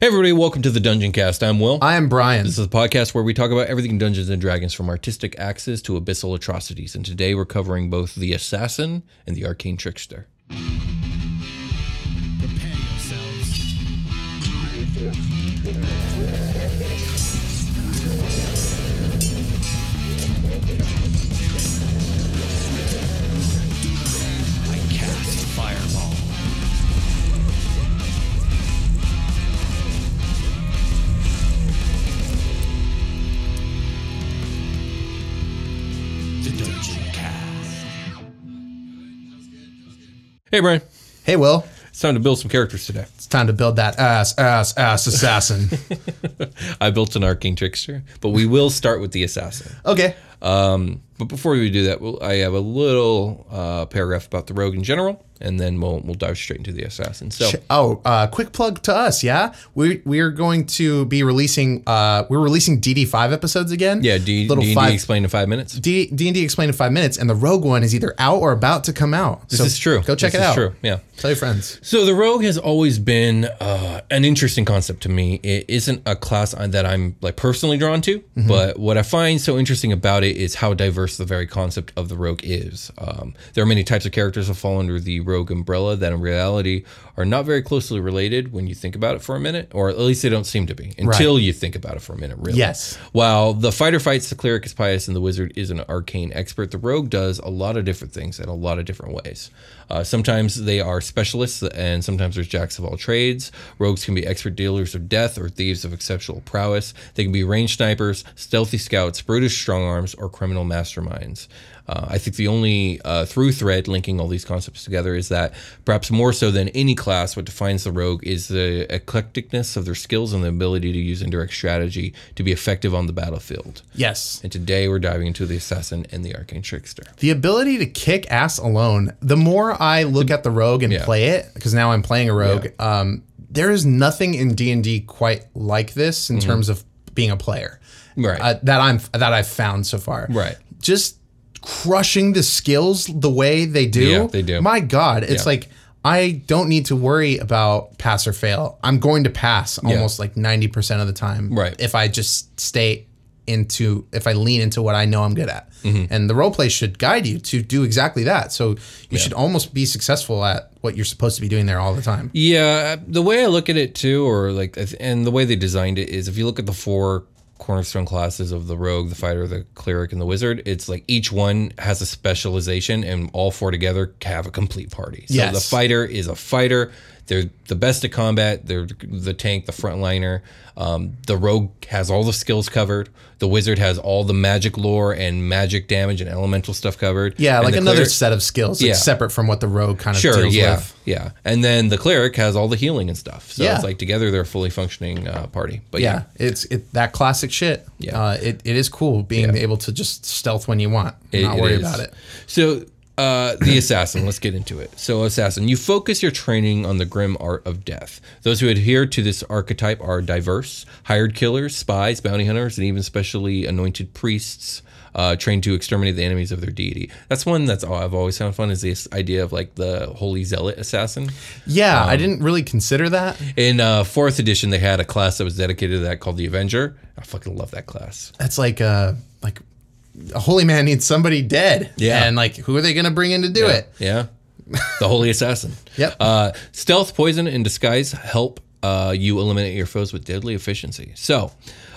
Hey everybody, welcome to the Dungeoncast. I'm Will. I am Brian. This is a podcast where we talk about everything in Dungeons and Dragons from artistic axes to abyssal atrocities. And today we're covering both the assassin and the arcane trickster. Prepare yourselves. Hey Brian, hey, Will. it's time to build some characters today. It's time to build that ass, ass, ass assassin. I built an arcane trickster, but we will start with the assassin. okay. Um, but before we do that, we'll, I have a little uh, paragraph about the rogue in general, and then we'll we'll dive straight into the assassin. So Oh, uh, quick plug to us, yeah. We we are going to be releasing. Uh, we're releasing DD five episodes again. yeah, D little D five. explain in five minutes. D D and D explained in five minutes, and the Rogue one is either out or about to come out. This is true. Go check This it is out. True. Yeah. Tell your friends. So the rogue has always been uh, an interesting concept to me. It isn't a class that I'm like personally drawn to, but what I find so interesting about it is how diverse the very concept of the rogue is. Um, there are many types of characters that fall under the rogue umbrella that in reality are not very closely related when you think about it for a minute, or at least they don't seem to be until you think about it for a minute. Really, Yes. While the fighter fights, the cleric is pious, and the wizard is an arcane expert, the rogue does a lot of different things in a lot of different ways. Uh, sometimes they are specialists, and sometimes there's jacks of all trades. Rogues can be expert dealers of death or thieves of exceptional prowess. They can be range snipers, stealthy scouts, brutish strong arms, or criminal masterminds. Uh, I think the only uh, through thread linking all these concepts together is that perhaps more so than any class, what defines the rogue is the eclecticness of their skills and the ability to use indirect strategy to be effective on the battlefield. Yes. And today we're diving into the assassin and the arcane trickster. The ability to kick ass alone. The more I look at the rogue and Yeah. play it, because now I'm playing a rogue, um, there is nothing in D and D quite like this in terms of being a player. Mm-hmm. Right. Uh, that I'm that I've found so far. Right. Just crushing the skills the way they do. Yeah, they do. My God, it's Yeah. like I don't need to worry about pass or fail. I'm going to pass almost like 90% of the time. Right. If I just stay into if I lean into what I know I'm good at. Mm-hmm. And the role play should guide you to do exactly that. So you should almost be successful at what you're supposed to be doing there all the time. Yeah, the way I look at it too, or like, and the way they designed it is if you look at the four cornerstone classes of the rogue, the fighter, the cleric, and the wizard, it's like each one has a specialization, and all four together have a complete party. So Yes. the fighter is a fighter. They're the best at combat. They're the tank, the frontliner. Um, the rogue has all the skills covered. The wizard has all the magic lore and magic damage and elemental stuff covered. Yeah, And like another cleric- set of skills, Yeah. separate from what the rogue kind of Sure, deals yeah, with. yeah, and then the cleric has all the healing and stuff. So Yeah. it's like together they're a fully functioning uh, party. But Yeah, it's it, that classic shit. Yeah. Uh, it, it is cool being Yeah. able to just stealth when you want, It- not worry is. about it. So, uh, the assassin, let's get into it. So, assassin, you focus your training on the grim art of death. Those who adhere to this archetype are diverse hired killers, spies, bounty hunters, and even specially anointed priests. uh, trained to exterminate the enemies of their deity. That's one that's all I've always found fun is this idea of like the holy zealot assassin. Yeah, Um, I didn't really consider that. In uh, fourth edition, they had a class that was dedicated to that called the Avenger. I fucking love that class. That's like uh like a holy man needs somebody dead. Yeah. And like who are they gonna bring in to do it? Yeah. The Holy Assassin. Yep. Uh, stealth, poison, and disguise help uh, you eliminate your foes with deadly efficiency. So,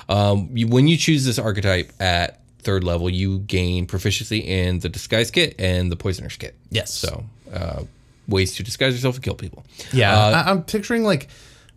um, you, when you choose this archetype at third level, you gain proficiency in the disguise kit and the poisoner's kit. Yes. So, uh, ways to disguise yourself and kill people. Yeah. Uh, I, I'm picturing like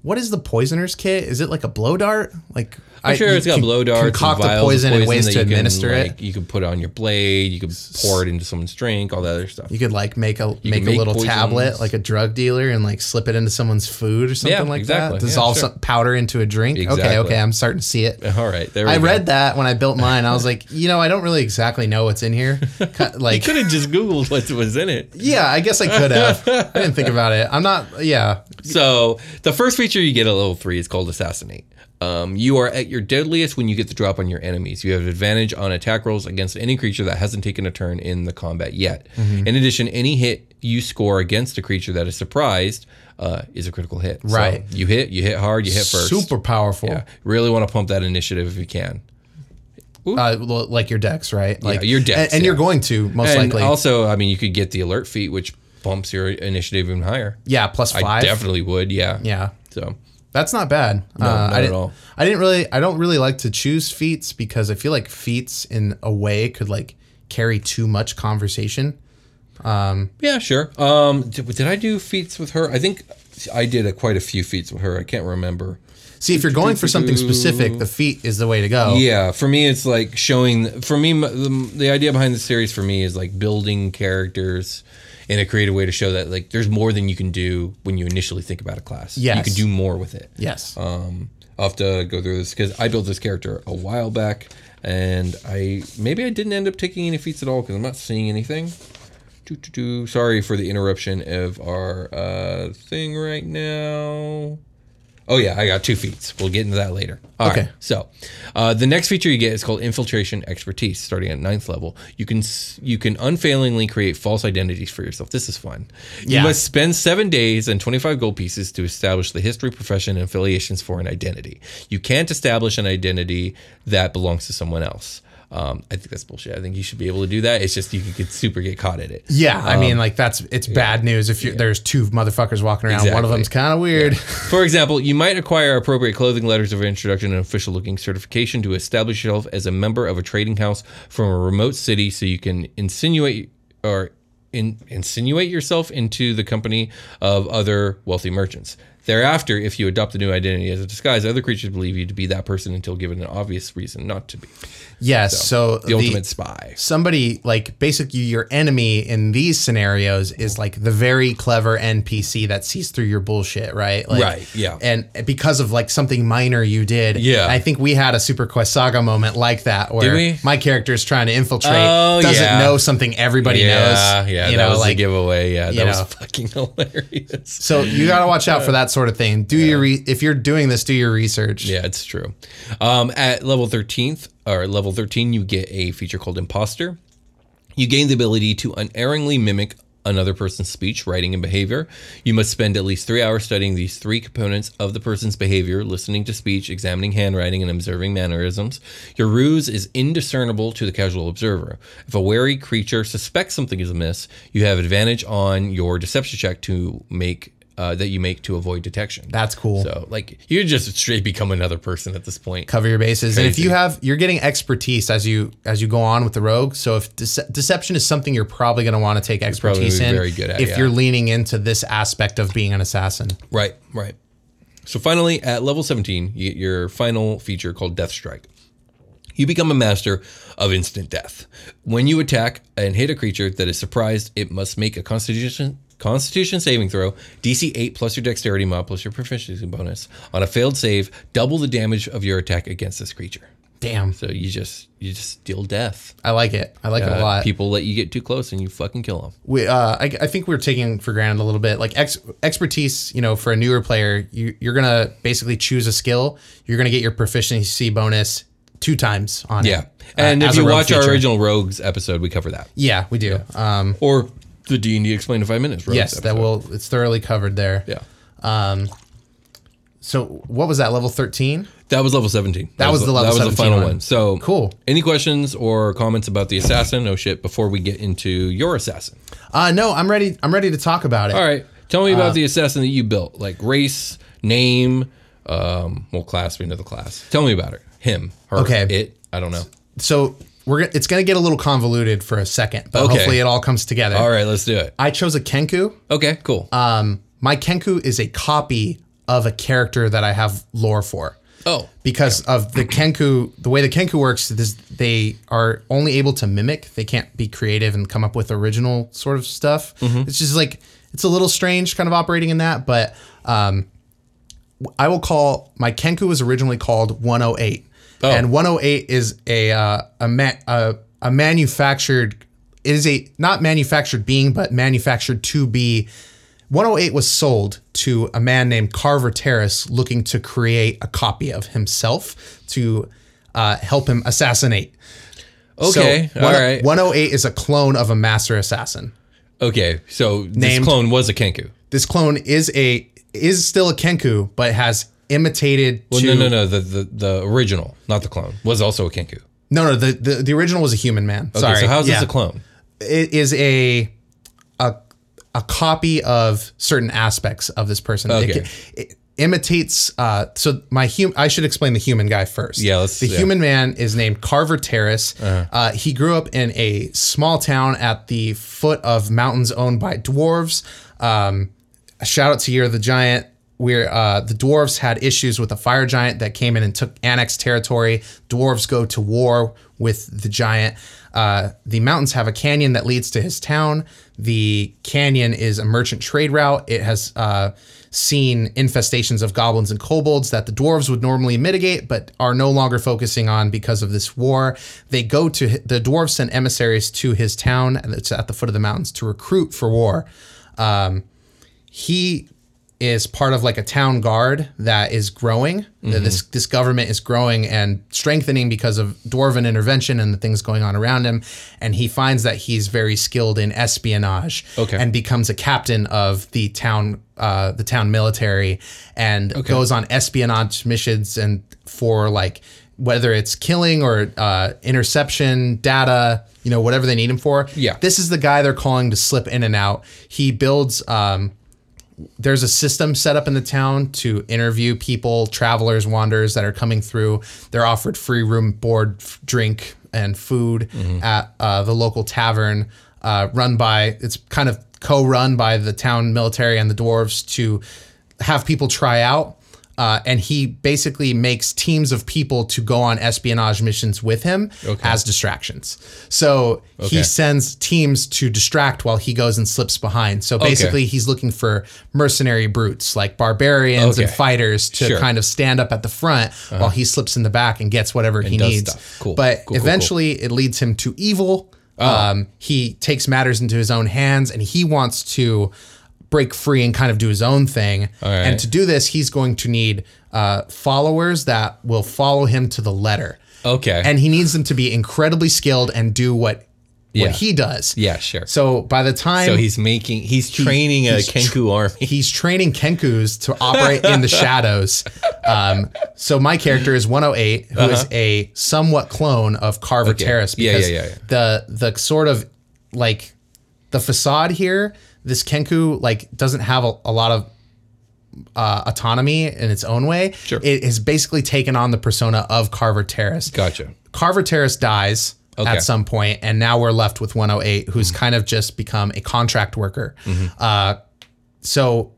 what is the poisoner's kit? Is it like a blow dart? Like I'm sure you it's got blow darts, concoct and the of poison and ways to can, administer like, it. You could put it on your blade. You could pour it into someone's drink. All that other stuff. You could like make a make, a make little poisons. tablet like a drug dealer and like slip it into someone's food or something Yeah, like exactly. that. Yeah, Dissolve sure. some powder into a drink. Okay, Exactly. okay, I'm starting to see it. All right, there we I go. read that when I built mine. I was like, you know, I don't really exactly know what's in here. Like, You Could have just Googled what was in it. yeah, I guess I could have. I didn't think about it. I'm not. Yeah, So the first feature you get at level three is called Assassinate. Um, you are at your deadliest when you get the drop on your enemies. You have advantage on attack rolls against any creature that hasn't taken a turn in the combat yet. Mm-hmm. In addition, any hit you score against a creature that is surprised uh, is a critical hit. So Right. you hit, you hit hard, you hit first. super powerful. Yeah. Really want to pump that initiative if you can. Uh, like your dex, right? Like your dex, and, and you're going to most and likely. also, I mean, you could get the alert feat, which bumps your initiative even higher. yeah, plus five. I definitely would. Yeah. Yeah, So that's not bad. No, not I at all. I didn't really. I don't really like to choose feats because I feel like feats in a way could like carry too much conversation. Yeah, sure. Um, did, did I do feats with her? I think I did a, quite a few feats with her. I can't remember. See, if you're going for something specific, the feat is the way to go. Yeah, for me, it's like showing. For me, the, the idea behind the series for me is like building characters in a creative way to show that like there's more than you can do when you initially think about a class. Yes. You can do more with it. Yes. Um, I'll have to go through this because I built this character a while back, and I maybe I didn't end up taking any feats at all because I'm not seeing anything. Doo, doo, doo. Sorry for the interruption of our uh, thing right now. Oh yeah, I got two feats. We'll get into that later. All right. Okay. So, uh, the next feature you get is called Infiltration Expertise. Starting at ninth level, you can you can unfailingly create false identities for yourself. This is fun. Yeah. You must spend seven days and twenty five gold pieces to establish the history, profession, and affiliations for an identity. You can't establish an identity that belongs to someone else. Um, I think that's bullshit. I think you should be able to do that. It's just you could super get caught at it. Yeah, I mean, like that's it's bad news if you there's two motherfuckers walking around. One of them's kind of weird. For example, you might acquire appropriate clothing, letters of introduction, and official looking certification to establish yourself as a member of a trading house from a remote city so you can insinuate or in, insinuate yourself into the company of other wealthy merchants. Thereafter, if you adopt a new identity as a disguise, other creatures believe you to be that person until given an obvious reason not to be. Yes, so, The, ultimate spy. somebody like basically your enemy in these scenarios is like the very clever NPC that sees through your bullshit, right? Like, Right, yeah. And because of like something minor you did, Yeah. I think we had a Super Quest Saga moment like that where my character is trying to infiltrate, Oh, doesn't yeah. know something everybody yeah, knows. yeah, you that know, was like a giveaway. Yeah, that was know. fucking hilarious. so you got to watch out for that sort of thing. Do your re- if you're doing this, do your research. Yeah, it's true. Um, at level 13th, or level 13, you get a feature called Imposter. You gain the ability to unerringly mimic another person's speech, writing, and behavior. You must spend at least three hours studying these three components of the person's behavior listening to speech, examining handwriting, and observing mannerisms. Your ruse is indiscernible to the casual observer. If a wary creature suspects something is amiss, you have advantage on your deception check to make. Uh, that you make to avoid detection. That's cool. So, like, you just straight become another person at this point. cover your bases. And if you have, you're getting expertise as you as you go on with the rogue. So if dece- deception is something you're probably going to want to take expertise in, very good at, if yeah. you're leaning into this aspect of being an assassin. Right, right. So finally, at level 17, you get your final feature called Death Strike. You become a master of instant death. When you attack and hit a creature that is surprised, it must make a Constitution Constitution saving throw, DC 8 plus your dexterity mod plus your proficiency bonus. On a failed save, double the damage of your attack against this creature. Damn, So you just you just deal death. I like it. I like it a Uh, lot. people let you get too close and you fucking kill them. we, uh, I, I think we're taking for granted a little bit like ex- expertise. You know, for a newer player, you, you're gonna basically choose a skill. You're gonna get your proficiency bonus two times on Yeah. it. uh, And if as a you rogue watch our feature. original Rogues episode, we cover that. yeah, we do. Um, Or the D and D explained in five minutes. Rogues yes, that will. It's thoroughly covered there. Yeah. Um, so what was that? Level thirteen. That was level 17. That was the level That was the final one. one. So Cool. Any questions or comments about the assassin? Oh shit! Before we get into your assassin. Uh, no, I'm ready. I'm ready to talk about it. All right. Tell me about Uh, the assassin that you built. Like race, name, um, well, class. We know the class. Tell me about it. Him, her, Okay. it. I don't know. So we're it's going to get a little convoluted for a second, but Okay. hopefully it all comes together. All right, let's do it. I chose a Kenku. Okay, cool. Um, my Kenku is a copy of a character that I have lore for. oh, because of the Kenku, the way the Kenku works is they are only able to mimic. They can't be creative and come up with original sort of stuff. Mm-hmm. It's just like it's a little strange, kind of operating in that. But um, I will call my Kenku was originally called 108, Oh. and 108 is a uh, a, ma- a a manufactured. It is a not manufactured being, but manufactured to be 108 was sold to a man named Carver Terrace looking to create a copy of himself to uh, help him assassinate. okay. So, all right. 108 is a clone of a master assassin. okay. So this Named- clone was a Kenku. This clone is a is still a Kenku, but has imitated Well, to no, no, no. The, the the original, not the clone, was also a Kenku. no no the, the the original was a human man. Okay, Sorry. so how's Yeah. this a clone? It is a a a copy of certain aspects of this person. It Okay. ca- It, imitates uh so my hum I should explain the human guy first. Yeah, let's- The yeah. human man is named Carver Terrace. uh he grew up in a small town at the foot of mountains owned by dwarves. Um shout out to Year the Giant where uh, the dwarves had issues with a fire giant that came in and took annexed territory. Dwarves go to war with the giant. Uh, the mountains have a canyon that leads to his town. The canyon is a merchant trade route. It has uh, seen infestations of goblins and kobolds that the dwarves would normally mitigate, but are no longer focusing on because of this war. They go to the dwarves send emissaries to his town that's at the foot of the mountains to recruit for war. Um, he is part of like a town guard that is growing. That This this government is growing and strengthening because of dwarven intervention and the things going on around him. And he finds that he's very skilled in espionage. Okay. And becomes a captain of the town uh, the town military and goes on espionage missions and for like whether it's killing or uh, interception data, you know, whatever they need him for. Yeah. This is the guy they're calling to slip in and out. He builds um, there's a system set up in the town to interview people, travelers, wanderers that are coming through. They're offered free room, board, f- drink, and food at uh, the local tavern, uh, run by, it's kind of co run by the town military and the dwarves to have people try out. Uh, and he basically makes teams of people to go on espionage missions with him Okay. as distractions. So Okay. he sends teams to distract while he goes and slips behind. So basically, he's looking for mercenary brutes like barbarians and fighters to Sure. Uh-huh. kind of stand up at the front while he slips in the back and gets whatever he needs. stuff. Cool. But Cool, cool, cool. eventually, it leads him to evil. Oh. Um, he takes matters into his own hands and he wants to break free and kind of do his own thing. right. And to do this, he's going to need uh, followers that will follow him to the letter. Okay. And he needs them to be incredibly skilled and do what Yeah. what he does. yeah, sure. So by the time So he's making, he's training a he's tr- Kenku army. he's training Kenkus to operate in the shadows. Um, so my character is 108, who is a somewhat clone of Carver Uh-huh. Okay. Terrace. Yeah, Because yeah, yeah, yeah. the the sort of like the facade here, this Kenku like doesn't have a, a lot of uh, autonomy in its own way. Sure. It has basically taken on the persona of Carver Terrace. Gotcha. Carver Terrace dies Okay. Mm-hmm. at some point, and now we're left with 108, who's kind of just become a contract worker. Uh, so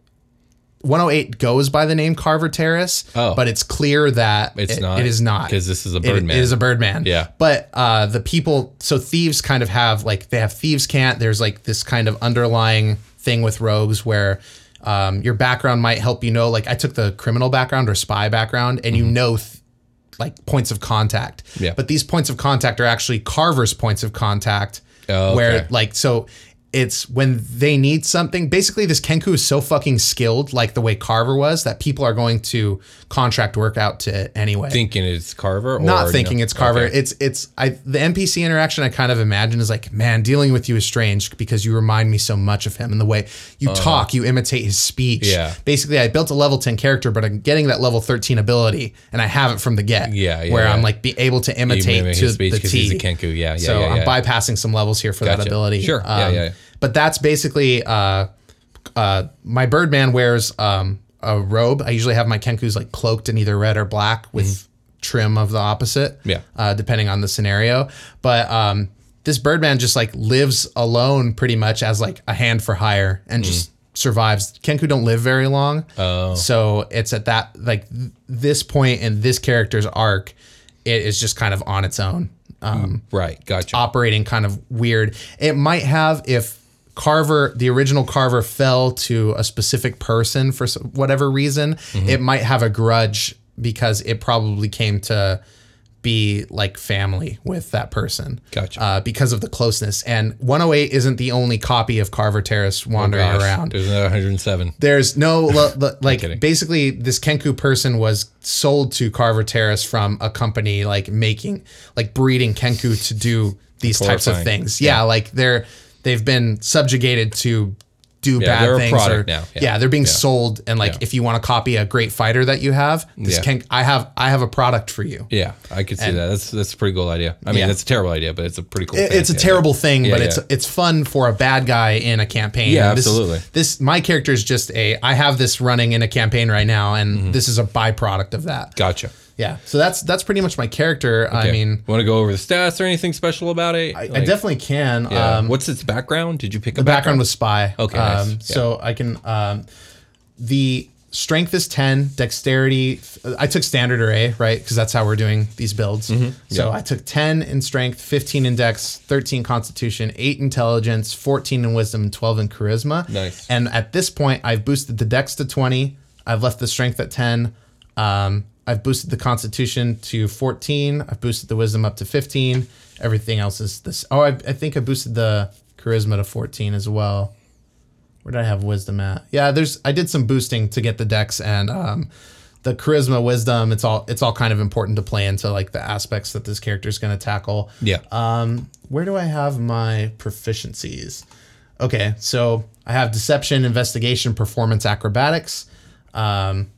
108 goes by the name Carver Terrace, Oh. but it's clear that It's it- not, It is not because this is a It- Birdman. It is a Birdman. Yeah. But uh, the people, so thieves kind of have like they have thieves can't. There's like this kind of underlying thing with rogues where. Um, your background might help you know, like I took the criminal background or spy background, and you know th- like points of contact. Yeah. But these points of contact are actually Carver's points of contact. Oh, okay. Where like so it's when they need something. Basically, this Kenku is so fucking skilled, like the way Carver was, that people are going to contract work out to it anyway. Thinking it's Carver, or Not thinking no? it's Carver. Okay. It's it's I the NPC interaction I kind of imagine is like, man, dealing with you is strange because you remind me so much of him and the way you talk, you imitate his speech. Yeah. Basically, I built a level 10 character, but I'm getting that level 13 ability and I have it from the get. Yeah, yeah, Where yeah. I'm like be able to imitate to his speech the T. he's a Kenku. Yeah, yeah, So yeah, I'm bypassing some levels here for that ability. Sure. Um, yeah, yeah. But that's basically uh, uh, my Birdman wears um, a robe. I usually have my Kenkus like cloaked in either red or black with trim of the opposite. Mm-hmm. Yeah. Uh, depending on the scenario. But um, this Birdman just like lives alone pretty much as like a hand for hire and just survives. Kenku don't live very long. Mm. Oh. So it's at that like th- this point in this character's arc, it is just kind of on its own. Um, right. Gotcha. operating kind of weird. It might have if Carver, the original Carver, fell to a specific person for whatever reason. Mm-hmm. It might have a grudge because it probably came to be like family with that person. Gotcha. Uh, because of the closeness. And 108 isn't the only copy of Carver Terrace wandering Gosh, around. There's another 107. There's no lo- lo- like basically this Kenku person was sold to Carver Terrace from a company like making like breeding Kenku to do these types of things. Yeah, like they're they've been subjugated to do Yeah, bad they're a things product or now. Yeah. Yeah. they're being Yeah. sold and like if you want to copy a great fighter that you have, this Yeah. Ken I have I have a product for you. Yeah, I could see And- that. That's that's a pretty cool idea. I mean, that's a terrible idea, but it's a pretty cool. It- it's a terrible thing, but it's it's fun for a bad guy in a campaign. Yeah, this, absolutely. This my character is just a. I have this running in a campaign right now, and Mm-hmm. this is a byproduct of that. Gotcha. Yeah, so that's that's pretty much my character. I mean, want to go over the stats or anything special about it? I, I definitely can. Yeah. Um, What's its background? Did you pick the background was spy. Okay, nice. Um, Yeah. So I can. Um, the strength is ten. Dexterity. I took standard array, right? Because that's how we're doing these builds. So Mm-hmm. Yeah. I took ten in strength, fifteen in dex, thirteen constitution, eight intelligence, fourteen in wisdom, and twelve in charisma. Nice. And at this point, I've boosted the dex to twenty. I've left the strength at ten. Um, I've boosted the constitution to 14. I've boosted the wisdom up to 15. Everything else is this. Oh, I, I think I boosted the charisma to 14 as well. Where did I have wisdom at? Yeah, there's I did some boosting to get the dex and um, the charisma, wisdom. It's all it's all kind of important to play into like the aspects that this character is going to tackle. Yeah. Um, where do I have my proficiencies? Okay, so I have deception, investigation, performance, acrobatics. Um,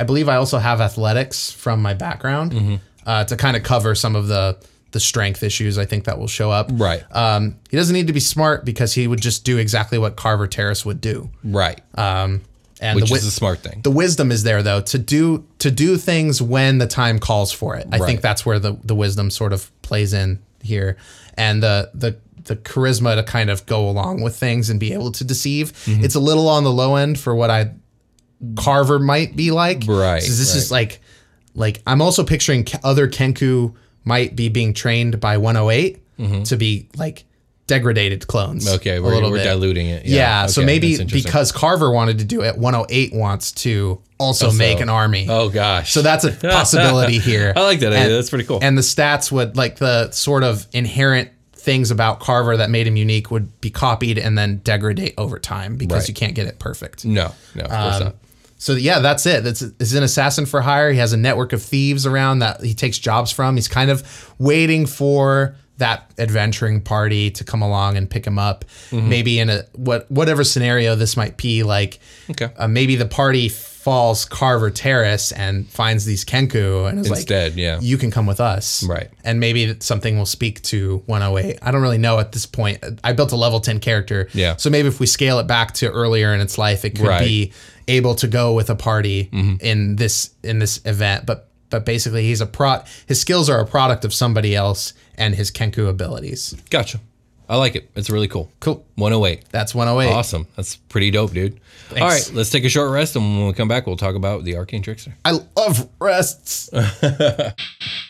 I believe I also have athletics from my background Mm-hmm. uh, to kind of cover some of the the strength issues. I think that will show up. Right. Um, he doesn't need to be smart because he would just do exactly what Carver Terrace would do. right. Um, and Which the, is a smart thing. the wisdom is there though to do to do things when the time calls for it. I think that's where the the wisdom sort of plays in here, and the the the charisma to kind of go along with things and be able to deceive. Mm-hmm. It's a little on the low end for what I Carver might be like. Right, So this is like like I'm also picturing other Kenku might be being trained by 108 to be like degraded clones. Mm-hmm. Okay, a we're, we're diluting it. Yeah, so okay, maybe because Carver wanted to do it, 108 wants to also, make an army. Oh gosh. So that's a possibility here. I like that idea. That's pretty cool. And the stats would like the sort of inherent things about Carver that made him unique would be copied and then degrade over time because Right. you can't get it perfect. no, no, of course Um, not. So yeah, that's it. That's is an assassin for hire. He has a network of thieves around that he takes jobs from. He's kind of waiting for that adventuring party to come along and pick him up. Mm-hmm. Maybe in a what whatever scenario this might be. Like Okay. uh, maybe the party falls Carver Terrace and finds these Kenku and is Instead, like, yeah. you can come with us, Right. And maybe something will speak to 108. I don't really know at this point. I built a level 10 character, Yeah. So maybe if we scale it back to earlier in its life, it could Right. be able to go with a party Mm-hmm. in this in this event. But but basically, he's a pro. His skills are a product of somebody else and his Kenku abilities. Gotcha. I like it. It's really cool. Cool. 108. That's 108. Awesome. That's pretty dope, dude. All right, let's take a short rest, and when we come back, we'll talk about the Arcane Trickster. I love rests.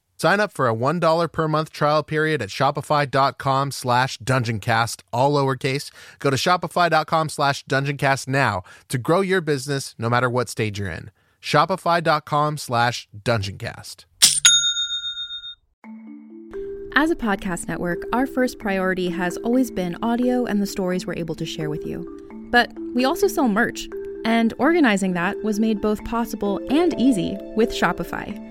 Sign up for a $1 per month trial period at shopify.com slash dungeoncast, all lowercase. Go to shopify.com slash dungeoncast now to grow your business no matter what stage you're in. Shopify.com slash dungeoncast. As a podcast network, our first priority has always been audio and the stories we're able to share with you. But we also sell merch, and organizing that was made both possible and easy with Shopify.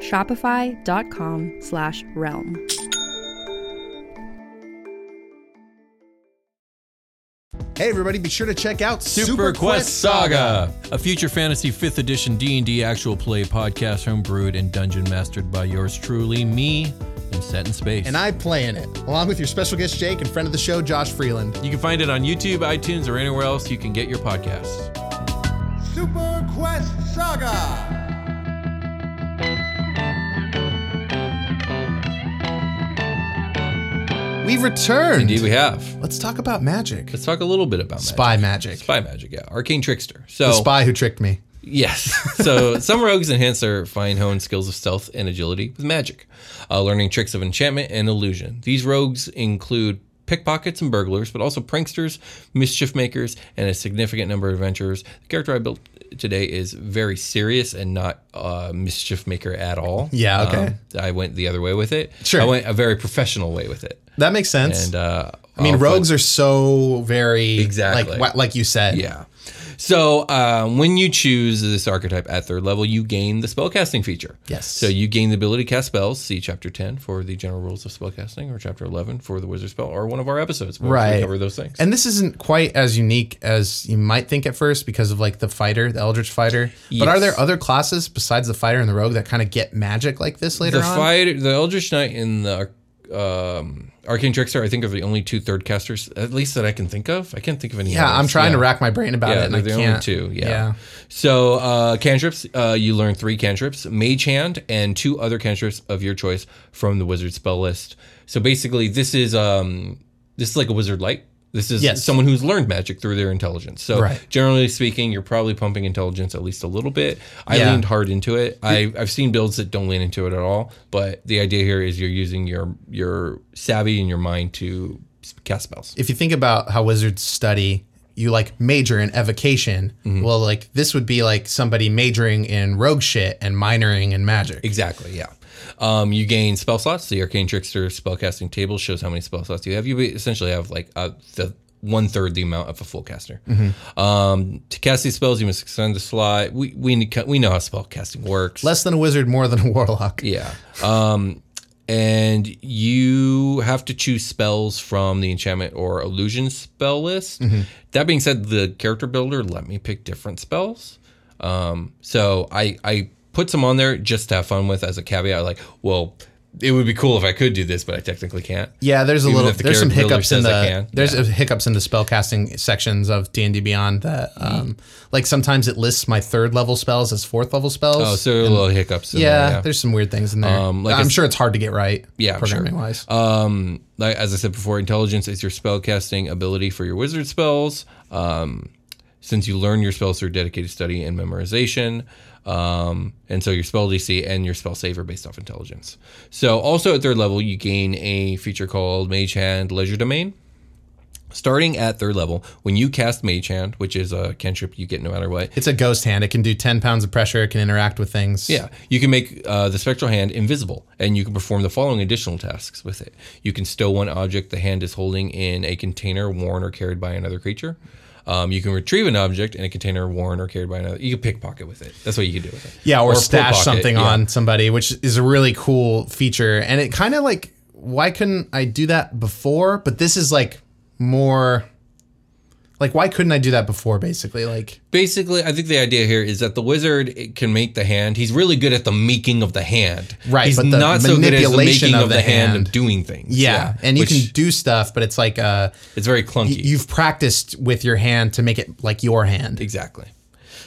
Shopify.com slash realm. Hey, everybody, be sure to check out Super, Quest Saga, a future fantasy 5th edition D&D actual play podcast homebrewed and dungeon mastered by yours truly, me, and set in space. And I play in it, along with your special guest Jake and friend of the show, Josh Freeland. You can find it on YouTube, iTunes, or anywhere else you can get your podcasts. Super Quest Saga! We've returned. Indeed, we have. Let's talk about magic. Let's talk a little bit about magic. Spy magic. Spy magic, yeah. Arcane trickster. So The spy who tricked me. Yes. So some rogues enhance their fine honed skills of stealth and agility with magic, uh, learning tricks of enchantment and illusion. These rogues include pickpockets and burglars, but also pranksters, mischief makers, and a significant number of adventurers. The character I built today is very serious and not a mischief maker at all. Yeah, okay. Um, I went the other way with it. Sure. I went a very professional way with it. That makes sense. And uh, I mean, rogues are so very Exactly. like like you said. Yeah. So uh, when you choose this archetype at third level, you gain the spellcasting feature. Yes. So you gain the ability to cast spells. See chapter ten for the general rules of spellcasting, or chapter eleven for the wizard spell, or one of our episodes where Right. we cover those things. And this isn't quite as unique as you might think at first because of like the fighter, the Eldritch fighter. But are there other classes besides the fighter and the rogue that kind of get magic like this later the on? fight, the Eldritch Knight and the um, Arcane Trickster, I think are the only two third casters, at least that I can think of. I can't think of any. yeah, I'm others. trying to rack my brain about Yeah, it, and they're I the can't. only two. Yeah. So uh, cantrips, uh, you learn three cantrips: Mage Hand and two other cantrips of your choice from the wizard spell list. So basically, this is um, this is like a wizard light. This is Yes. someone who's learned magic through their intelligence. So Right. generally speaking, you're probably pumping intelligence at least a little bit. I Yeah. leaned hard into it. I, I've seen builds that don't lean into it at all. But the idea here is you're using your your savvy and your mind to cast spells. if you think about how wizards study, you like major in evocation. Mm-hmm. Well, like this would be like somebody majoring in rogue shit and minoring in magic. Exactly, yeah. Um, you gain spell slots. The Arcane Trickster spellcasting table shows how many spell slots you have. You essentially have like uh, the one third the amount of a full caster. Um, to cast these spells, you must extend the slot. We we we know how spell casting works. Less than a wizard, more than a warlock. Yeah. Um, and you have to choose spells from the enchantment or illusion spell list. That being said, the character builder let me pick different spells. Um, so I I put some on there just to have fun with as a caveat. Like, well, it would be cool if I could do this, but I technically can't. Yeah, there's a Even little the there's some hiccups in the there's Yeah. hiccups in the spellcasting sections of D and D Beyond that um like sometimes it lists my third level spells as fourth level spells. Oh, so a little hiccups. In yeah, there, there's some weird things in there. Um, like I'm sure it's hard to get right. Yeah, programming sure. wise. Um, like as I said before, intelligence is your spellcasting ability for your wizard spells. Um, since you learn your spells through dedicated study and memorization, um, and so your spell DC and your spell save are based off intelligence. So also at third level, you gain a feature called Mage Hand Legerdemain. Starting at third level, when you cast Mage Hand, which is a cantrip you get no matter what, It's a ghost hand. It can do 10 pounds of pressure. It can interact with things. yeah, you can make uh, the spectral hand invisible, and you can perform the following additional tasks with it. You can stow one object the hand is holding in a container worn or carried by another creature. Um, you can retrieve an object in a container worn or carried by another. You can pickpocket with it. That's what you can do with it. Yeah, or, pull stash pocket, something yeah. on somebody, which is a really cool feature. And it kind of like, why couldn't I do that before? But this is like more. Like, why couldn't I do that before, basically? Like, Basically, I think the idea here is that the wizard can make the hand. He's really good at the making of the hand. Right, He's but the not so good at the making of of the the hand, hand- of doing things. yeah. and you can do stuff, but it's like, uh, It's very clunky. you've practiced with your hand to make it like your hand. Exactly.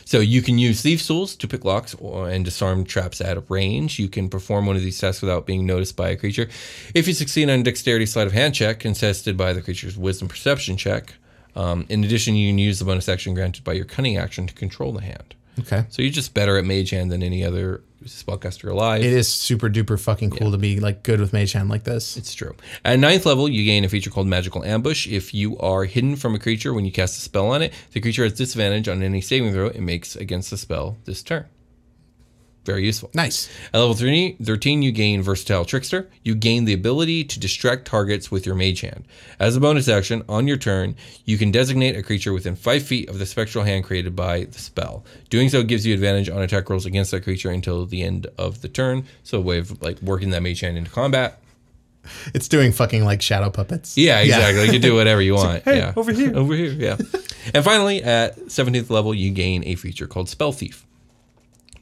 So you can use thieves' tools to pick locks or, and disarm traps at a range. You can perform one of these tests without being noticed by a creature. If you succeed on a dexterity sleight of hand check, contested by the creature's wisdom perception check. Um, in addition, you can use the bonus action granted by your cunning action to control the hand. Okay. So you're just better at mage hand than any other spellcaster alive. It is super duper fucking cool to be like good with mage hand like this. It's true. At ninth level, you gain a feature called Magical Ambush. If you are hidden from a creature when you cast a spell on it, the creature has disadvantage on any saving throw it makes against the spell this turn. Very useful. Nice. At level 13, 13, you gain Versatile Trickster. You gain the ability to distract targets with your Mage Hand. As a bonus action, on your turn, you can designate a creature within 5 feet of the spectral hand created by the spell. Doing so gives you advantage on attack rolls against that creature until the end of the turn. So a way of like working that Mage Hand into combat. It's doing fucking like shadow puppets. Yeah, exactly. You can do whatever you want. yeah. Over here. Over here, yeah. and finally, at 17th level, you gain a feature called Spell Thief.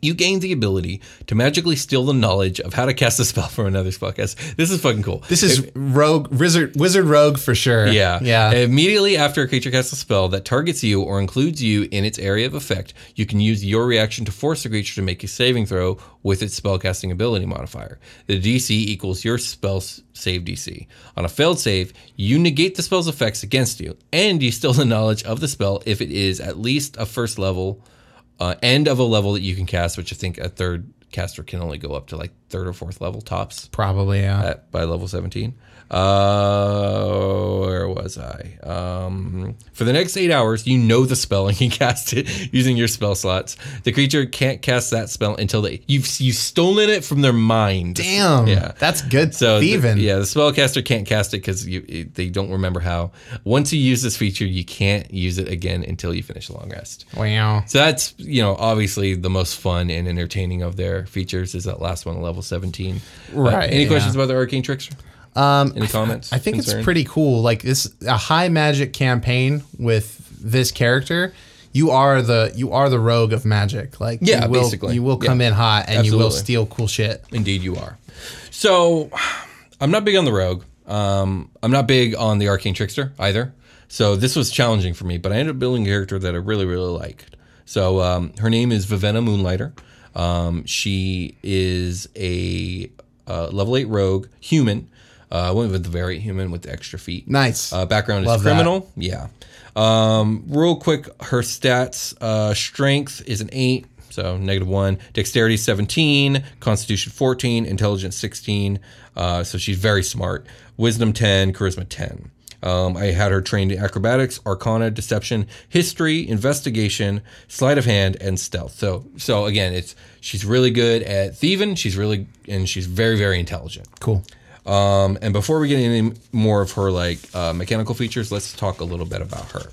You gain the ability to magically steal the knowledge of how to cast a spell from another spellcast. This is fucking cool. This is rogue wizard wizard rogue for sure. Yeah. Yeah. Immediately after a creature casts a spell that targets you or includes you in its area of effect, you can use your reaction to force the creature to make a saving throw with its spellcasting ability modifier. The DC equals your spell save DC. On a failed save, you negate the spell's effects against you, and you steal the knowledge of the spell if it is at least a first level uh, end of a level that you can cast, which I think a third caster can only go up to like third or fourth level tops Probably, yeah. at by level 17. Uh, where was I? Um, for the next eight hours, you know the spell and can cast it using your spell slots. The creature can't cast that spell until they you've you've stolen it from their mind. Damn. Yeah. That's good So the- thieving. yeah, the spellcaster can't cast it because you it- they don't remember how. Once you use this feature, you can't use it again until you finish a long rest. Wow. So that's you know obviously the most fun and entertaining of their features is that last one, level seventeen. Uh, Right, any questions about the arcane trickster? Um, Any comments? I think concern? it's pretty cool. Like this, a high magic campaign with this character. You are the you are the rogue of magic. Like Yeah, you will, basically. you will come Yeah. in hot and you will steal cool shit. Indeed, you are. So, I'm not big on the rogue. Um, I'm not big on the arcane trickster either. So this was challenging for me, but I ended up building a character that I really, really liked. So um, her name is Vivenna Moonlighter. Um, she is a uh, level eight rogue human. Uh, went with the variant human with the extra feat. Nice. Uh, background Love is that. criminal. Yeah. Um, real quick, her stats: uh, strength is an eight, so negative one. Dexterity seventeen, Constitution fourteen, Intelligence sixteen. Uh, so she's very smart. Wisdom ten, Charisma ten. Um, I had her trained in acrobatics, arcana, deception, history, investigation, sleight of hand, and stealth. So, so again, it's she's really good at thieving. She's really and she's very, very intelligent. Cool. Um, and before we get any more of her like uh, mechanical features, let's talk a little bit about her.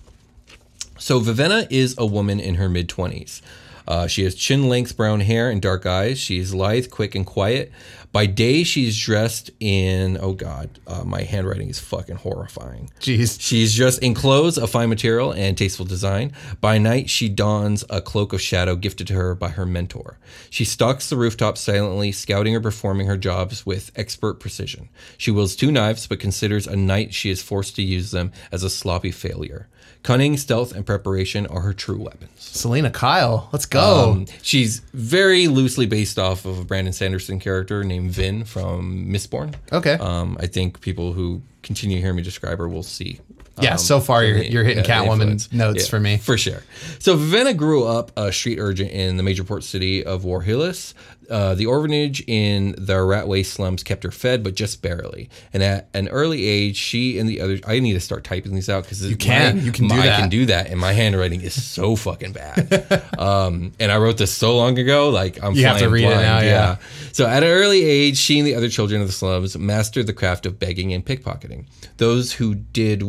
So Vivenna is a woman in her mid twenties. Uh, she has chin length brown hair and dark eyes. She's lithe, quick, and quiet. By day, she's dressed in oh god, uh, my handwriting is fucking horrifying. Jeez. She's dressed in clothes of fine material and tasteful design. By night, she dons a cloak of shadow gifted to her by her mentor. She stalks the rooftops silently, scouting or performing her jobs with expert precision. She wields two knives, but considers a night she is forced to use them as a sloppy failure. Cunning, stealth, and preparation are her true weapons. Selina Kyle. Let's go. Um, she's very loosely based off of a Brandon Sanderson character named Vin from Mistborn. Okay. Um, I think people who continue to hear me describe her will see. Yeah, um, so far you're- you're hitting the Catwoman notes for me. For sure. So Vivenna grew up a street urchin in the major port city of Warhillis. Uh, the orphanage in the Ratway slums kept her fed, but just barely. And at an early age, she and the others. I need to start typing these out because you can. You can do I that. can do that, and my handwriting is so fucking bad. um, and I wrote this so long ago, like I'm You have to read it blind. now, yeah. So at an early age, she and the other children of the slums mastered the craft of begging and pickpocketing. Those who did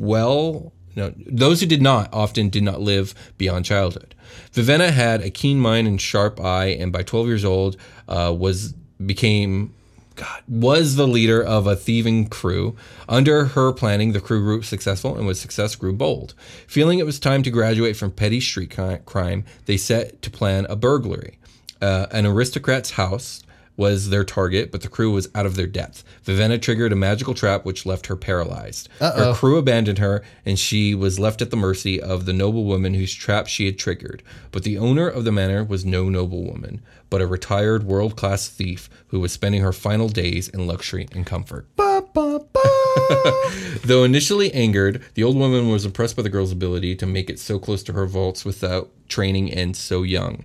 well, no, those who did not often did not live beyond childhood. Vivenna had a keen mind and sharp eye, and by 12 years old, uh, was became God, was the leader of a thieving crew. Under her planning, the crew grew successful and with success grew bold. Feeling it was time to graduate from petty street crime, they set to plan a burglary. Uh, an aristocrat's house was their target, but the crew was out of their depth. Vivenna triggered a magical trap which left her paralyzed. Her crew abandoned her, and she was left at the mercy of the noble woman whose trap she had triggered. But the owner of the manor was no noble woman, but a retired world class thief who was spending her final days in luxury and comfort. Ba, ba, ba. Though initially angered, the old woman was impressed by the girl's ability to make it so close to her vaults without training and so young.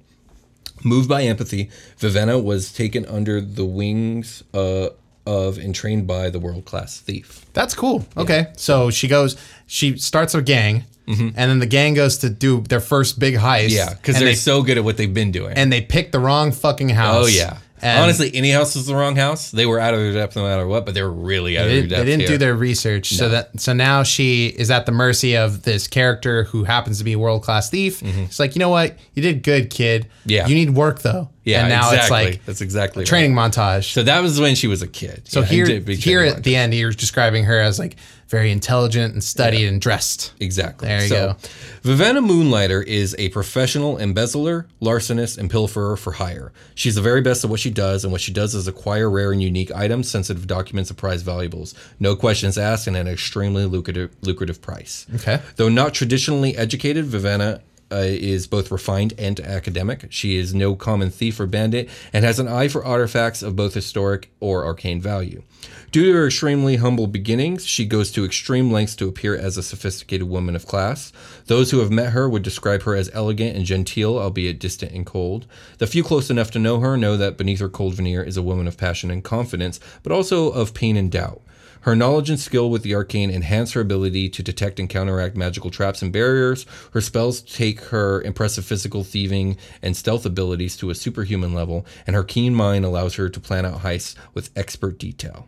Moved by empathy, Vivenna was taken under the wings uh, of and trained by the world class thief. That's cool. Okay. So she goes, she starts a gang, and then the gang goes to do their first big heist. Mm-hmm. Yeah, because they're they, so good at what they've been doing. and they pick the wrong fucking house. oh yeah. And Honestly, any house is the wrong house. They were out of their depth no matter what, but they were really out of their depth. they didn't here. do their research, so that so now she is at the mercy of this character who happens to be a world class thief. It's like you know what, you did good, kid. Mm-hmm. Yeah. you need work though. Yeah, and now exactly. it's like that's exactly right. training montage. So that was when she was a kid. So Yeah, here, and did big here at the end, you're describing her as like very intelligent and studied and dressed. Exactly. There you so, go. Vivenna Moonlighter is a professional embezzler, larcenist, and pilferer for hire. She's the very best at what she does, and what she does is acquire rare and unique items, sensitive documents, and prized valuables. No questions asked, and at an extremely lucrative lucrative price. Okay. Though not traditionally educated, Vivenna uh, is both refined and academic. She is no common thief or bandit and has an eye for artifacts of both historic or arcane value. Due to her extremely humble beginnings, she goes to extreme lengths to appear as a sophisticated woman of class. Those who have met her would describe her as elegant and genteel, albeit distant and cold. The few close enough to know her know that beneath her cold veneer is a woman of passion and confidence, but also of pain and doubt. Her knowledge and skill with the arcane enhance her ability to detect and counteract magical traps and barriers. Her spells take her impressive physical thieving and stealth abilities to a superhuman level, and her keen mind allows her to plan out heists with expert detail.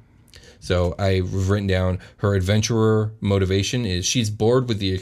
So I've written down her adventurer motivation is she's bored with the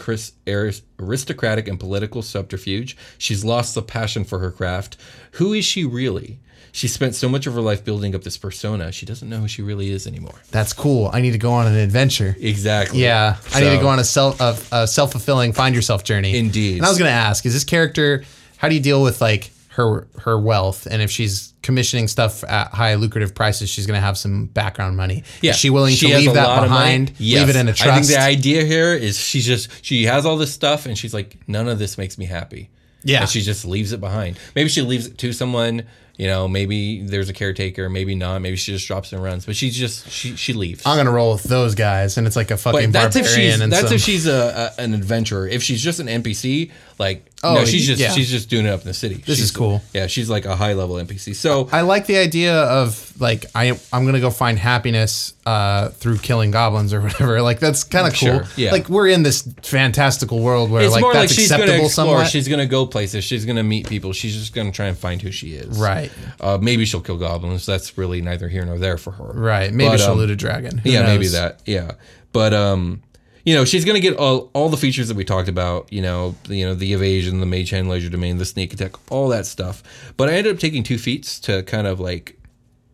aristocratic and political subterfuge. She's lost the passion for her craft. Who is she really? She spent so much of her life building up this persona, she doesn't know who she really is anymore. That's cool. I need to go on an adventure. Exactly. Yeah, I need to go on a self a, a self fulfilling find yourself journey. Indeed. And I was gonna ask, is this character? How do you deal with like her her wealth, and if she's commissioning stuff at high lucrative prices, she's gonna have some background money. Yeah. Is she willing She to leave that lot of money. behind? Yes. Leave it in a trust. I think the idea here is she's just she has all this stuff and she's like, none of this makes me happy. Yeah. And she just leaves it behind. Maybe she leaves it to someone You know, maybe there's a caretaker, maybe not. Maybe she just drops and runs, but she's just she she leaves. I'm gonna roll with those guys, and it's like a fucking But that's if she's and that's some, if she's a, a an adventurer. If she's just an NPC, like Oh, no, she's just yeah. she's just doing it up in the city. This She's- is cool. Yeah, she's like a high level NPC. So I like the idea of like I I'm gonna go find happiness uh, through killing goblins or whatever. Like that's kind of cool. Sure, yeah. Like we're in this fantastical world where it's like that's like she's acceptable explore. somewhat. She's going to go places. She's going to meet people. She's just going to try and find who she is. Right. Uh, maybe she'll kill goblins. That's really neither here nor there for her. right. Maybe But, she'll um, loot a dragon. Who yeah, maybe that. Yeah, but um, you know, she's gonna get all, all the features that we talked about. You know, the, you know, the evasion, the Mage Hand Legerdemain, the sneak attack, all that stuff. But I ended up taking two feats to kind of like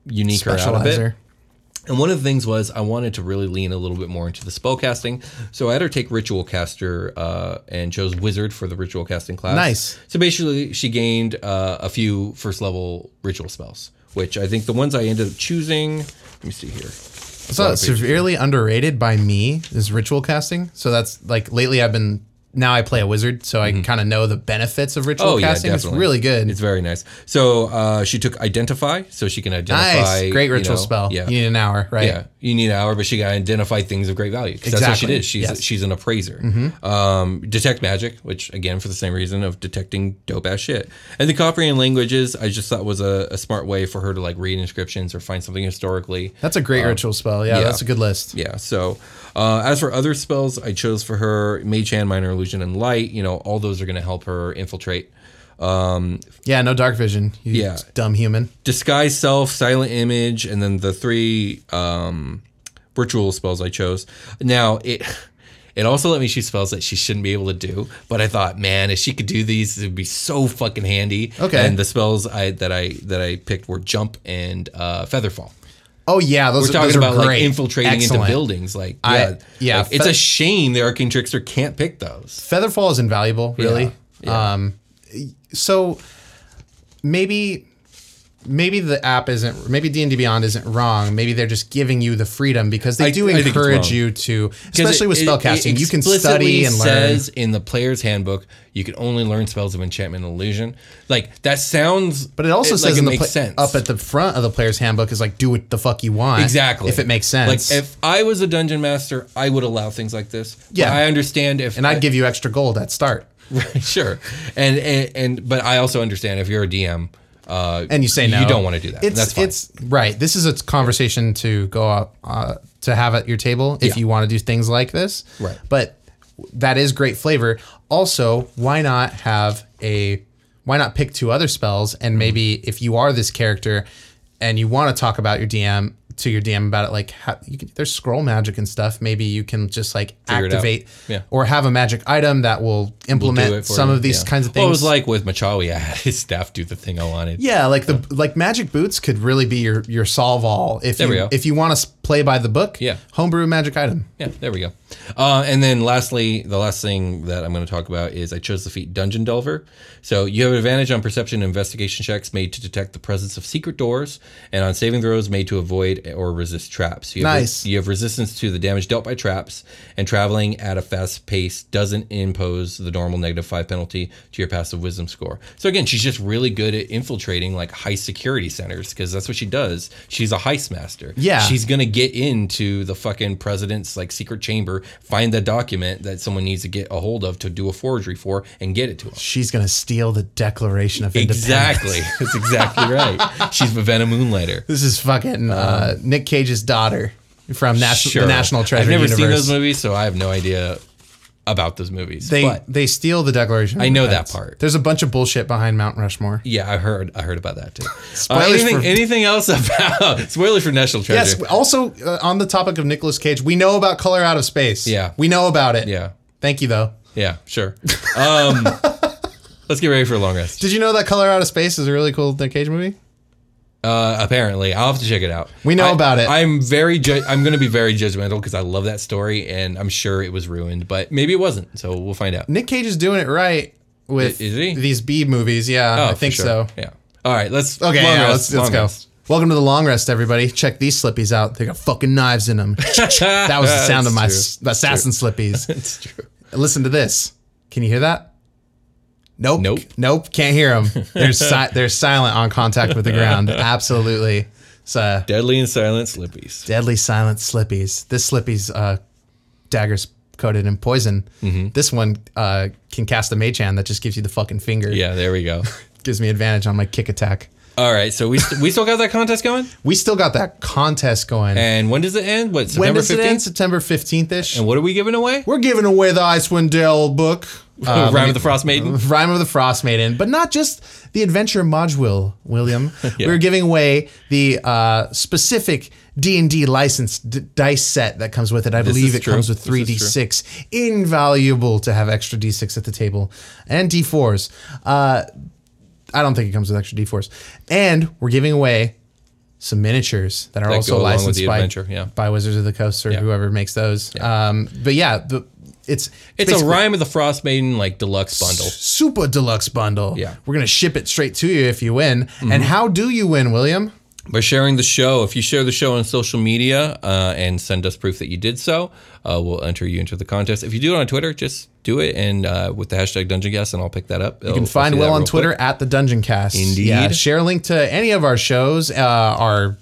unique her out a bit. And one of the things was I wanted to really lean a little bit more into the spell casting. So I had her take ritual caster uh, and chose wizard for the ritual casting class. Nice. So basically, she gained uh, a few first level ritual spells, which I think the ones I ended up choosing. Let me see here. It's not severely underrated by me is ritual casting. So that's like lately I've been now I play a wizard, so I kind of know the benefits of ritual Mm-hmm. Oh yeah, casting. definitely. It's really good. It's very nice. So uh, she took identify, so she can identify. nice, great you ritual know, spell. Yeah, You need an hour, right? yeah. You need an hour, but she got to identify things of great value. 'cause That's what she Exactly. did. She's Yes. Mm-hmm. she's an appraiser. Um, detect magic, which again for the same reason of detecting dope ass shit. And the comprehend languages, I just thought was a, a smart way for her to like read inscriptions or find something historically. That's a great ritual spell. Yeah, Um, yeah. that's a good list. Yeah. So, uh, as for other spells, I chose for her Mage Hand, Minor Illusion, and Light. You know, all those are going to help her infiltrate. Yeah, no dark vision. You Yeah. dumb human. disguise self, silent image, and then the three um, ritual spells I chose. Now it it also let me choose spells that she shouldn't be able to do, but I thought, man, if she could do these, it'd be so fucking handy. Okay. And the spells I that I that I picked were jump and uh, featherfall. Oh yeah, those, We're talking those are about like infiltrating Excellent. into buildings. Like, I- yeah, yeah, like, it's a shame the arcane trickster can't pick those. Featherfall is invaluable, really. Yeah. Um, so maybe maybe the app isn't maybe D&D Beyond isn't wrong. Maybe they're just giving you the freedom because they I- do I encourage you to especially it- with spellcasting, you can study and learn. says in the player's handbook you can only learn spells of enchantment and illusion. Like that sounds, But it also like says it in the makes pla- sense up at the front of the player's handbook is like do what the fuck you want. exactly If it makes sense. Like if I was a dungeon master, I would allow things like this. Yeah. I understand if and I'd give you extra gold at start. sure, and, and and but I also understand if you're a DM. Uh, and you say no. You don't want to do that. It's That's fine. it's right. This is a conversation to go out uh, to have at your table if Yeah. you want to do things like this. Right. But that is great flavor. Also, why not have a why not pick two other spells Mm-hmm. and maybe if you are this character and you want to talk about your DM to your DM about it, like how, you can, there's scroll magic and stuff. Maybe you can just like Figure it out. activate Yeah. or have a magic item that will implement it for some you. of these Yeah. kinds of things. Well, it was like with Machawi, I had his staff do the thing I wanted. Yeah, like the like magic boots could really be your your solve all if There you we go. if you want to play by the book. Yeah. homebrew magic item. Yeah, there we go. Uh, and then lastly, the last thing that I'm going to talk about is I chose the feat Dungeon Delver. So you have an advantage on perception and investigation checks made to detect the presence of secret doors, and on saving throws made to avoid or resist traps. You have Nice. you have resistance to the damage dealt by traps, and traveling at a fast pace doesn't impose the normal negative five penalty to your passive wisdom score. So again, she's just really good at infiltrating like high security centers because that's what she does. She's a heist master. Yeah. she's gonna get into the fucking president's like secret chamber, find the document that someone needs to get a hold of to do a forgery for, and get it to him. She's gonna steal the Declaration of Independence. Exactly. That's exactly right. She's Vivenna Moonlighter. This is fucking uh, Nick Cage's daughter from Nas- the National Treasure I've never universe. seen those movies, so I have no idea about those movies. They but they steal the Declaration. of I know that part. There's a bunch of bullshit behind Mount Rushmore. yeah, I heard I heard about that too. Uh, anything, for- anything else about spoilers for National Treasure? Yes. Also, uh, on the topic of Nicolas Cage, we know about Color Out of Space. Yeah. we know about it. Yeah. Thank you, though. Yeah, sure. Um, let's get ready for a long rest. Did you know that Color Out of Space is a really cool Nick Cage movie? Uh, apparently, I'll have to check it out. We know I- about it. I'm very. Ju- I'm going to be very judgmental because I love that story, and I'm sure it was ruined, but maybe it wasn't. So we'll find out. Nick Cage is doing it right with I- is he? these B movies. Yeah, Oh, I for think sure. so. Yeah. All right. Let's. Okay, long yeah, rest, let's, let's long go. rest. Welcome to the long rest, everybody. Check these slippies out. They got fucking knives in them. that was the sound of my That's s- assassin slippies. It's true. Listen to this. Can you hear that? Nope. Nope. Nope. Can't hear them. They're si- they're silent on contact with the ground. Absolutely. It's uh, Deadly and silent slippies. deadly silent slippies. This slippies uh, daggers coated in poison. Mm-hmm. This one uh, can cast a mage hand that just gives you the fucking finger. Yeah, there we go. Gives me advantage on my kick attack. All right, so we st- we still got that contest going. We still got that contest going. And when does it end? What when September does it end? fifteenth? September 15th ish. And what are we giving away? We're giving away the Icewind Dale book. Uh, Rhyme of the Frost Maiden. Rhyme of the Frost Maiden, but not just the adventure module, William. We're giving away the uh, specific D and D licensed d- dice set that comes with it. I believe is it true. comes with This three is D true. six, invaluable to have extra D six at the table, and D fours. Uh, I don't think it comes with extra D fours, and we're giving away some miniatures that are That also go along with licensed by, yeah. by Wizards of the Coast or Yeah. whoever makes those. Um, but yeah, the, it's It's a Rhyme of the Frost Maiden like deluxe bundle. super deluxe bundle. Yeah. Mm-hmm. We're going to ship it straight to you if you win. And how do you win, William? By sharing the show, if you share the show on social media uh, and send us proof that you did so, uh, we'll enter you into the contest. If you do it on Twitter, just do it and uh, with the hashtag Dungeoncast, and I'll pick that up. You can find Will on Twitter at the Dungeoncast. Indeed. Yeah, share a link to any of our shows, uh, our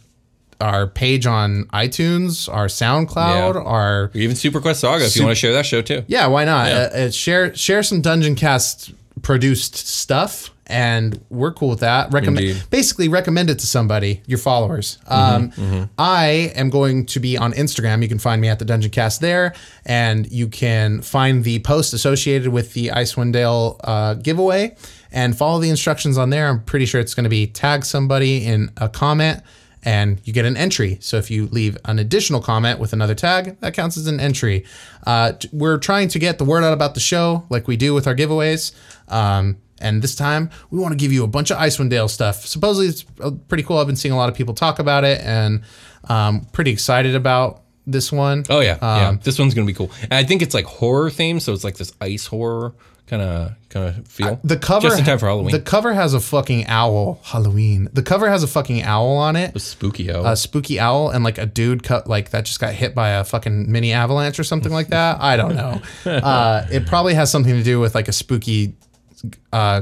our page on iTunes, our SoundCloud, Yeah. our Even Super Quest Saga, if you want to share that show too. yeah, why not? Yeah. Uh, uh, share share some Dungeoncast produced stuff, and we're cool with that. Recommend Indeed. basically recommend it to somebody, your followers. Um, I am going to be on Instagram. You can find me at the Dungeoncast there, and you can find the post associated with the Icewind Dale uh, giveaway and follow the instructions on there. I'm pretty sure it's going to be tag somebody in a comment. And you get an entry. So if you leave an additional comment with another tag, that counts as an entry. Uh, we're trying to get the word out about the show, like we do with our giveaways. Um, and this time, we want to give you a bunch of Icewind Dale stuff. Supposedly, it's uh, pretty cool. I've been seeing a lot of people talk about it, and um, pretty excited about this one. Oh yeah, yeah. Um, This one's gonna be cool. And I think it's like horror themed, so it's like this ice horror kind of kind of feel. The cover just in time for Halloween. The cover has a fucking owl. Halloween. The cover has a fucking owl on it. A spooky oh. a spooky owl and like a dude cut like that just got hit by a fucking mini avalanche or something like that. I don't know. Uh, it probably has something to do with like a spooky uh,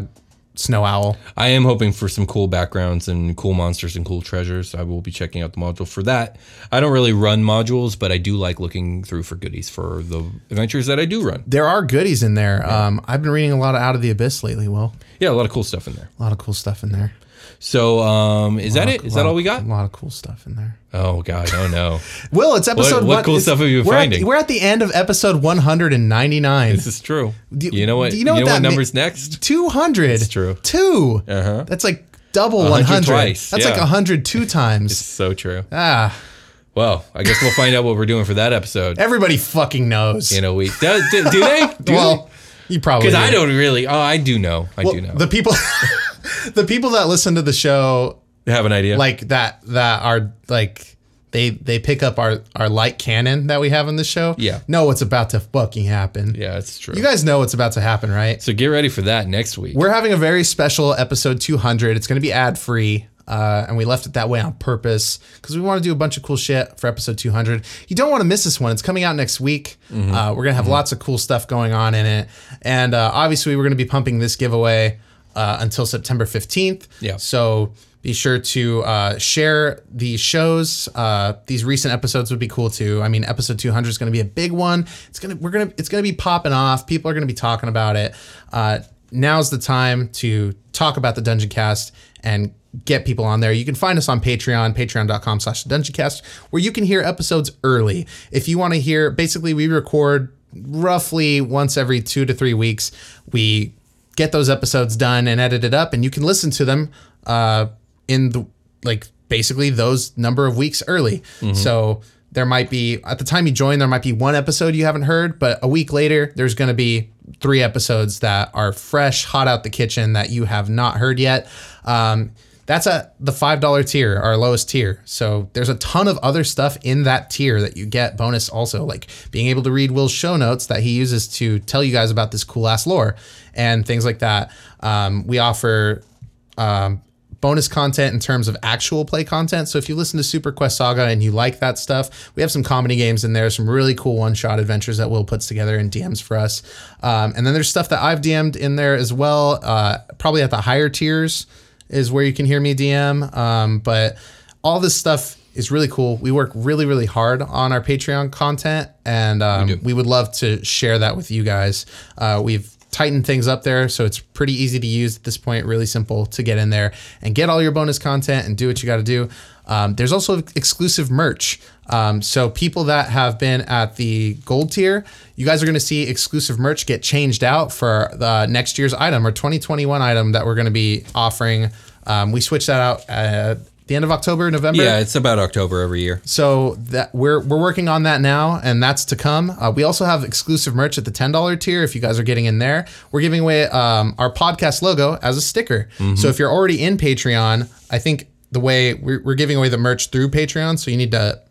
snow owl. I am hoping for some cool backgrounds and cool monsters and cool treasures. I will be checking out the module for that. I don't really run modules, but I do like looking through for goodies for the adventures that I do run. There are goodies in there. Um, I've been reading a lot of Out of the Abyss lately. Will Yeah, a lot of cool stuff in there. a lot of cool stuff in there. So, um, is that it? Is that all we got? A lot of cool stuff in there. Oh God, oh no. Will it's episode what one. cool stuff have you been we're at- finding? we're at the end of episode 199. this is true. Do- you know what? do You you know, know what what, number's next? 200. It's true. Two. Uh-huh. That's like double 100 100. twice, That's yeah. like 102 times. It's so true. ah, Well, I guess we'll find out what we're doing for that episode everybody fucking knows. in a week. Do, do, do they? Do well, you probably because I do. don't really. Oh, I do know. I Well, do know. The people, the people that listen to the show, have an idea. like that, that are like they they pick up our our light canon that we have in the show. Yeah. know what's about to fucking happen. yeah, it's true. You guys know what's about to happen, right? so get ready for that next week. We're having a very special episode 200. It's going to be ad free. Uh, and we left it that way on purpose because we want to do a bunch of cool shit for episode 200. You don't want to miss this one. It's coming out next week. Mm-hmm. Uh, we're going to have lots of cool stuff going on in it. And uh, obviously, we're going to be pumping this giveaway uh, until September 15th. Yeah. So be sure to uh, share these shows. Uh, these recent episodes would be cool too. I mean, episode 200 is going to be a big one. It's gonna we're gonna it's gonna be popping off. People are going to be talking about it. Uh, now's the time to talk about the Dungeoncast and get people on there. You can find us on Patreon, patreon.com slash dungeoncast, where you can hear episodes early. If you want to hear, basically we record roughly once every two to three weeks. We get those episodes done and edited up, and you can listen to them uh, in the like basically those number of weeks early. So there might be at the time you join, there might be one episode you haven't heard, but a week later, there's going to be three episodes that are fresh, hot out the kitchen that you have not heard yet. Um, that's at the $5 tier, our lowest tier. So there's a ton of other stuff in that tier that you get bonus also, like being able to read Will's show notes that he uses to tell you guys about this cool ass lore and things like that. Um, we offer um, bonus content in terms of actual play content. So if you listen to Super Quest Saga and you like that stuff, we have some comedy games in there, some really cool one shot adventures that Will puts together and DMs for us. Um, and then there's stuff that I've DM'd in there as well, uh, probably at the higher tiers is where you can hear me DM. Um, but all this stuff is really cool. We work really, really hard on our Patreon content, and um, we, would love to share that with you guys. Uh, we've tightened things up there, so it's pretty easy to use at this point. Really simple to get in there and get all your bonus content and do what you got to do. Um, there's also exclusive merch. Um, so people that have been at the gold tier, you guys are going to see exclusive merch get changed out for the next year's item or 2021 item that we're going to be offering. Um, we switched that out at the end of October, November. Yeah, it's about October every year. So that we're we're working on that now, and that's to come. Uh, we also have exclusive merch at the ten dollar tier. If you guys are getting in there, we're giving away um, our podcast logo as a sticker. So if you're already in Patreon, I think the way we're, we're giving away the merch through Patreon, so you need to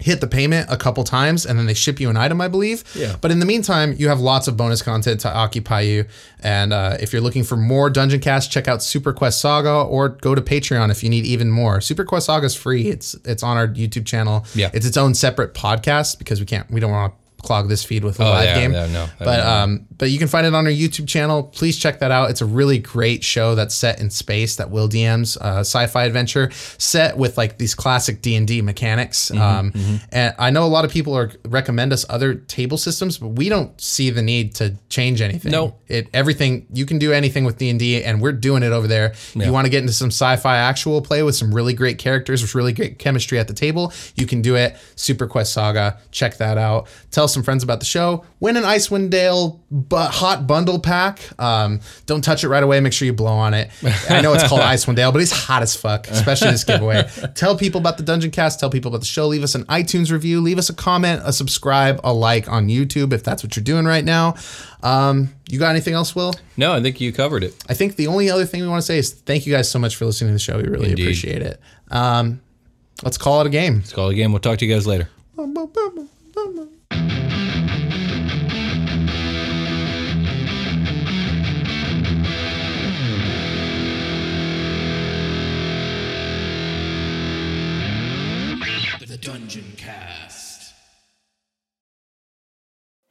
hit the payment a couple times and then they ship you an item, I believe. Yeah. But in the meantime, you have lots of bonus content to occupy you. And uh, if you're looking for more Dungeoncast, check out Super Quest Saga or go to Patreon if you need even more. Super Quest Saga is free. It's it's on our YouTube channel. Yeah. It's its own separate podcast because we can't we don't want to clog this feed with a Oh, live yeah, game. yeah, no, but um, but you can find it on our YouTube channel. Please check that out. It's a really great show that's set in space that Will DMs, uh, sci-fi adventure set with like these classic D and D mechanics. Mm-hmm, um, And I know a lot of people are recommend us other table systems, but we don't see the need to change anything. No. it everything you can do anything with D and D, and we're doing it over there. If you want to get into some sci-fi actual play with some really great characters, with really great chemistry at the table, you can do it. Super Quest Saga, check that out. Tell some friends about the show. Win an Icewind Dale bu- hot bundle pack. Um, don't touch it right away. Make sure you blow on it. I know it's called Icewind Dale, but it's hot as fuck, especially this giveaway. Tell people about the Dungeoncast. Tell people about the show. Leave us an iTunes review. Leave us a comment, a subscribe, a like on YouTube if that's what you're doing right now. Um, you got anything else, Will? No, I think you covered it. I think the only other thing we want to say is thank you guys so much for listening to the show. We really Indeed. appreciate it. Um, let's call it a game. Let's call it a game. We'll talk to you guys later.